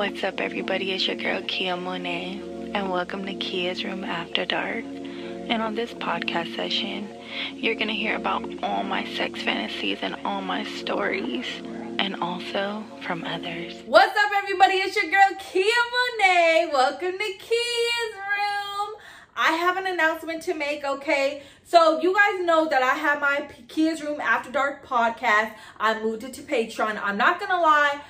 What's up, everybody? It's your girl Keya Monet, and welcome to Keya's Room After Dark. And on this podcast session, you're gonna hear about all my sex fantasies and all my stories, and also from others. What's up, everybody? It's your girl Keya Monet. Welcome to Keya's Room. I have an announcement to make, okay? So, you guys know that I have my Keya's Room After Dark podcast. I moved it to Patreon. I'm not gonna lie.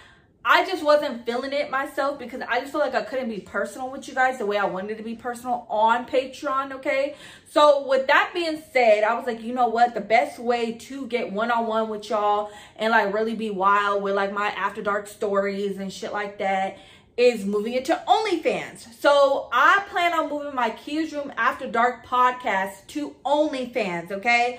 I just wasn't feeling it myself because I just feel like I couldn't be personal with you guys the way I wanted to be personal on Patreon, okay? So with that being said, I was like, you know what? The best way to get one-on-one -on -one with y'all and like really be wild with like my after dark stories and shit like that is moving it to OnlyFans. So I plan on moving my Keya's Room After Dark podcast to OnlyFans, okay?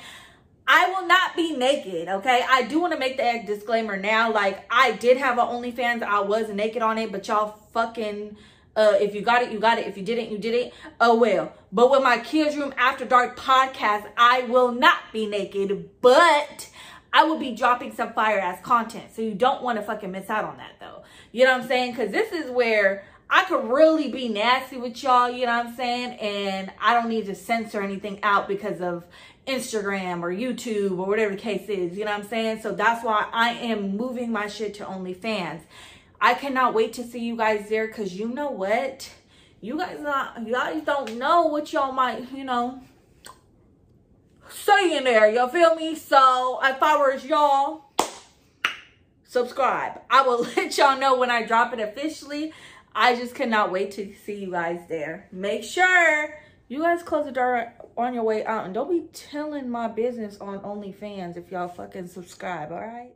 I will not be naked, okay? I do want to make that disclaimer now. Like, I did have an OnlyFans. I was naked on it, but y'all fucking... Uh, if you got it, you got it. If you didn't, you did it. Oh, well. But with my Keya's Room After Dark podcast, I will not be naked, but I will be dropping some fire ass content. So you don't want to fucking miss out on that, though. You know what I'm saying? Because this is where I could really be nasty with y'all, you know what I'm saying? And I don't need to censor anything out because of Instagram or YouTube or whatever the case is. You know what I'm saying? So that's why I am moving my shit to OnlyFans. I cannot wait to see you guys there because you know what? You guys not you guys don't know what y'all might, you know, say in there. Y'all feel me? So if I were y'all, subscribe. I will let y'all know when I drop it officially. I just cannot wait to see you guys there. Make sure you guys close the door on your way out and don't be telling my business on OnlyFans if y'all fucking subscribe, all right?